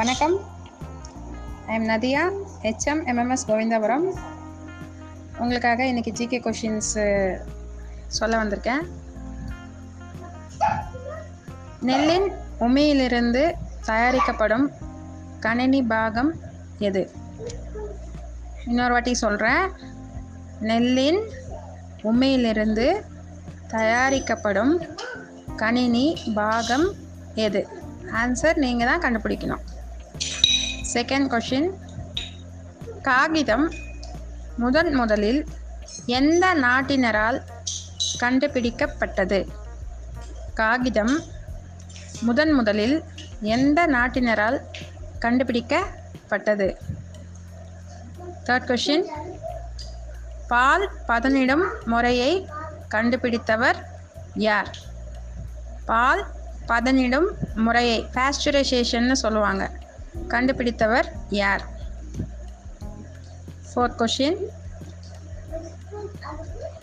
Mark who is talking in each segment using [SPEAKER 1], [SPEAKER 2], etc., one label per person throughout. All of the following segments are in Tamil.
[SPEAKER 1] வணக்கம். I am Nadiya HM MMS Govindapuram. உங்களுக்காக இன்றைக்கி ஜிகே கொஷின்ஸு சொல்ல வந்திருக்கேன். நெல்லின் உமையிலிருந்து தயாரிக்கப்படும் கணினி பாகம் எது? இன்னொரு வாட்டி சொல்கிறேன் நெல்லின் உமையிலிருந்து தயாரிக்கப்படும் கணினி பாகம் எது? ஆன்சர் நீங்கள் தான் கண்டுபிடிக்கணும். செகண்ட் கொஷின் காகிதம் முதன் முதலில் எந்த நாட்டினரால் கண்டுபிடிக்கப்பட்டது? காகிதம் முதன் முதலில் எந்த நாட்டினரால் கண்டுபிடிக்கப்பட்டது? தேர்ட் கொஷின் பால் பதனிடும் முறையை கண்டுபிடித்தவர் யார்? பால் பதனிடும் முறையை பாஸ்டுரைசேஷன்னு சொல்லுவாங்க. கண்டுபிடித்தவர் யார்? ஃபோர்த் கொஷின்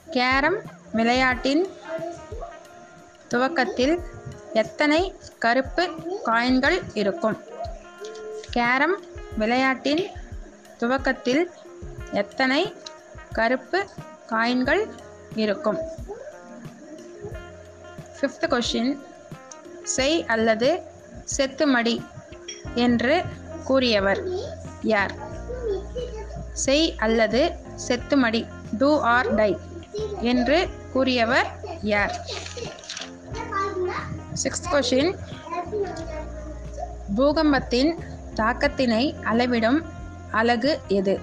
[SPEAKER 1] கேரம் விளையாட்டின் துவக்கத்தில் எத்தனை கருப்பு காயின்கள் இருக்கும்? கேரம் விளையாட்டின் துவக்கத்தில் எத்தனை கருப்பு காயின்கள் இருக்கும்? ஃபிஃப்த் கொஷின் செய் அல்லது செத்துமடி என்று கூறியவர். யார்? செய் அல்லது செத்துமடி. டூ ஆர் டை என்று கூறியவர் யார்? சிக்ஸ்த் கொஷின் பூகம்பத்தின் தாக்கத்தினை அளவிடும் அலகு எது?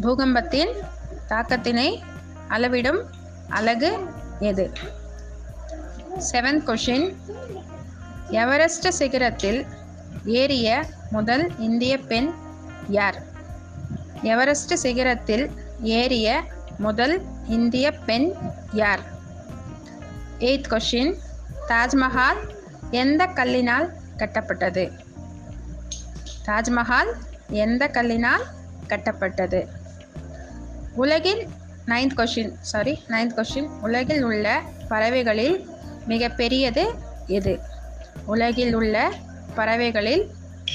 [SPEAKER 1] பூகம்பத்தின் தாக்கத்தினை அளவிடும் அலகு எது? செவன்த் கொஷின் எவரெஸ்ட் சிகரத்தில் ஏறிய முதல் இந்திய பெண் யார்? எவரெஸ்ட் சிகரத்தில் ஏறிய முதல் இந்திய பெண் யார்? எய்த் கொஷின் தாஜ்மஹால் எந்த கல்லினால் கட்டப்பட்டது? தாஜ்மஹால் எந்த கல்லினால் கட்டப்பட்டது? உலகில் ninth question sorry ninth question உலகில் உள்ள பறவைகளில் மிகப்பெரியது எது? உலகில் உள்ள பறவைகளில்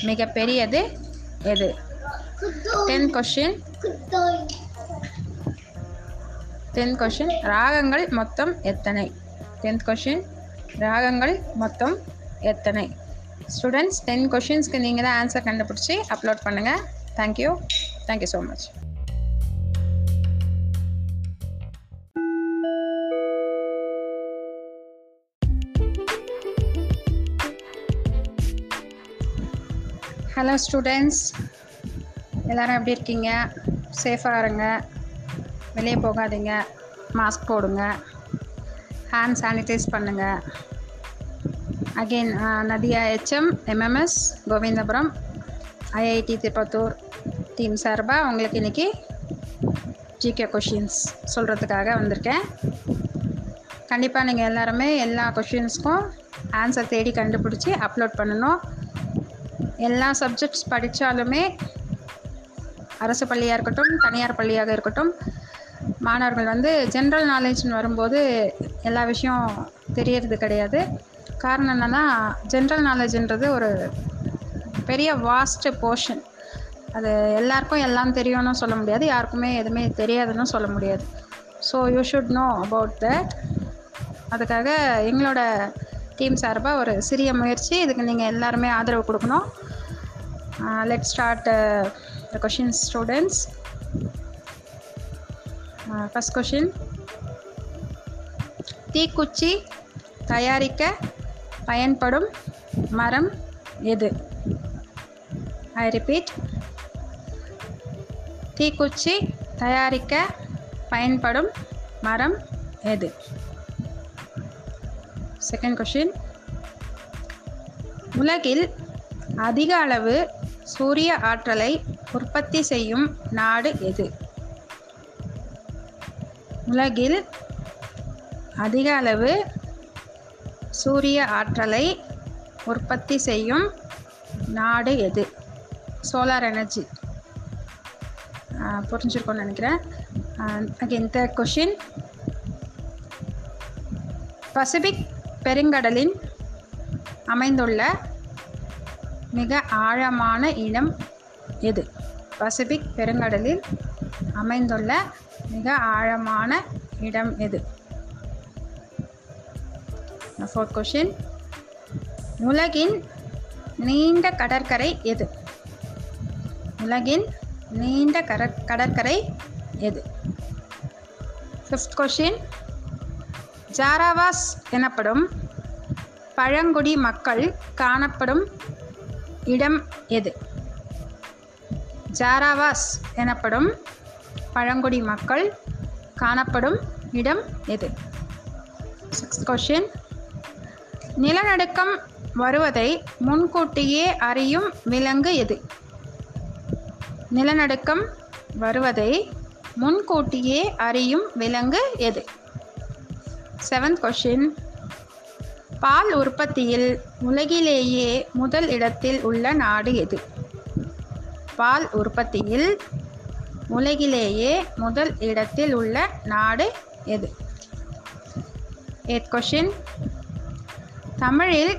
[SPEAKER 1] மிகப்பெரியது எது? டென்த் கொஷின் டென்த் கொஷின் ராகங்கள் மொத்தம் எத்தனை? டென்த் கொஷின் ராகங்கள் மொத்தம் எத்தனை? ஸ்டூடெண்ட்ஸ் டென் கொஷின்ஸ்க்கு நீங்கள் தான் ஆன்சர் கண்டுபிடிச்சி அப்லோட் பண்ணுங்கள் thank you thank you so much hello students எல்லோரும் எப்படி இருக்கீங்க? சேஃபாக இருங்க. வெளியே போகாதீங்க. மாஸ்க் போடுங்க. ஹேண்ட் சானிடைஸ் பண்ணுங்கள் again Nadiya HM MMS Govindapuram IIT Tirupattur team சார்பாக உங்களுக்கு இன்றைக்கி ஜிகே கொஷின்ஸ் சொல்கிறதுக்காக வந்திருக்கேன். கண்டிப்பாக நீங்கள் எல்லாருமே எல்லா கொஷின்ஸ்க்கும் ஆன்சர் தேடி கண்டுபிடிச்சி அப்லோட் பண்ணணும். எல்லா சப்ஜெக்ட்ஸ் படித்தாலுமே அரசு பள்ளியாக இருக்கட்டும் தனியார் பள்ளியாக இருக்கட்டும் மாணவர்கள் வந்து ஜென்ரல் நாலேஜ்னு வரும்போது எல்லா விஷயம் தெரியறது கிடையாது. காரணம் என்னென்னா ஜென்ரல் நாலேஜ்ன்றது ஒரு பெரிய வாஸ்ட் போர்ஷன் அது எல்லாருக்கும் எல்லாம் தெரியும்னு சொல்ல முடியாது யாருக்குமே எதுவுமே தெரியாதுன்னு சொல்ல முடியாது. So you should know about that அதுக்காக எங்களோட டீம் சார்பாக ஒரு சிறிய முயற்சி. இதுக்கு நீங்கள் எல்லாருமே ஆதரவு கொடுக்கணும். Let start the question students first question தீக்குச்சி தயாரிக்க பயன்படும் மரம் எது? ஐ ரிப்பீட் தீக்குச்சி தயாரிக்க பயன்படும் மரம் எது? செகண்ட் கொஷின் உலகில் அதிக அளவு சூரிய ஆற்றலை உற்பத்தி செய்யும் நாடு எது? உலகில் அதிக அளவு சூரிய ஆற்றலை உற்பத்தி செய்யும் நாடு எது? சோலார் எனர்ஜி புரிஞ்சிருக்கோன்னு நினைக்கிறேன். அகெயின் த கொஷின் பசிபிக் பெருங்கடலின் அமைந்துள்ள மிக ஆழமான இடம் எது? பசிபிக் பெருங்கடலில் அமைந்துள்ள மிக ஆழமான இடம் எது? ஃபோர்த் கொஷின் உலகின் நீண்ட கடற்கரை எது? உலகின் நீண்ட கர கடற்கரை எது? ஃபிஃப்த் கொஷின் ஜாராவாஸ் எனப்படும் பழங்குடி மக்கள் காணப்படும் இடம் எது? ஜாராவாஸ் எனப்படும் பழங்குடி மக்கள் காணப்படும் இடம் எது? சிக்ஸ்த் கொஷின் நிலநடுக்கம் வருவதை முன்கூட்டியே அறியும் விலங்கு எது? நிலநடுக்கம் வருவதை முன்கூட்டியே அறியும் விலங்கு எது? செவன்த் கொஷின் பால் உற்பத்தியில் உலகிலேயே முதல் இடத்தில் உள்ள நாடு எது? பால் உற்பத்தியில் உலகிலேயே முதல் இடத்தில் உள்ள நாடு எது? எய்த் கொஷின் தமிழில்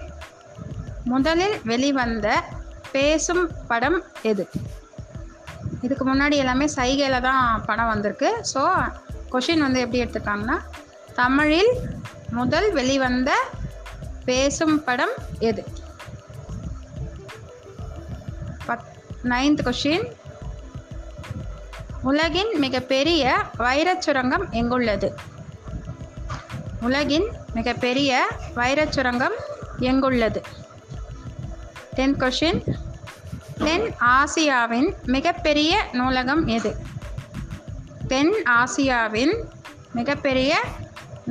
[SPEAKER 1] முதலில் வெளிவந்த பேசும் படம் எது? இதுக்கு முன்னாடி எல்லாமே சைகையில் தான் படம் வந்திருக்கு. ஸோ கொஷின் வந்து எப்படி எடுத்துருக்காங்கன்னா தமிழில் முதல் வெளிவந்த பேசும் படம் எது? பத் நைன்த் கொஷின் உலகின் மிகப்பெரிய வைரச் சுரங்கம் எங்குள்ளது? உலகின் மிகப்பெரிய வைரச் சுரங்கம் எங்குள்ளது? டென்த் கொஷின் தென் ஆசியாவின் மிகப்பெரிய நூலகம் எது? தென் ஆசியாவின் மிகப்பெரிய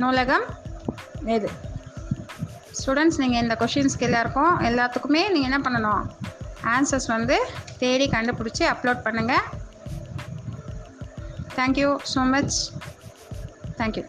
[SPEAKER 1] நூலகம். எது? ஸ்டூடெண்ட்ஸ் நீங்கள் இந்த கொஷின்ஸ்க்கு எல்லாருக்கும் எல்லாத்துக்குமே நீங்கள் என்ன பண்ணணும்? ஆன்சர்ஸ் வந்து தேடி கண்டுபிடிச்சி அப்லோட் பண்ணுங்கள் தேங்க்யூ ஸோ மச் தேங்க்யூ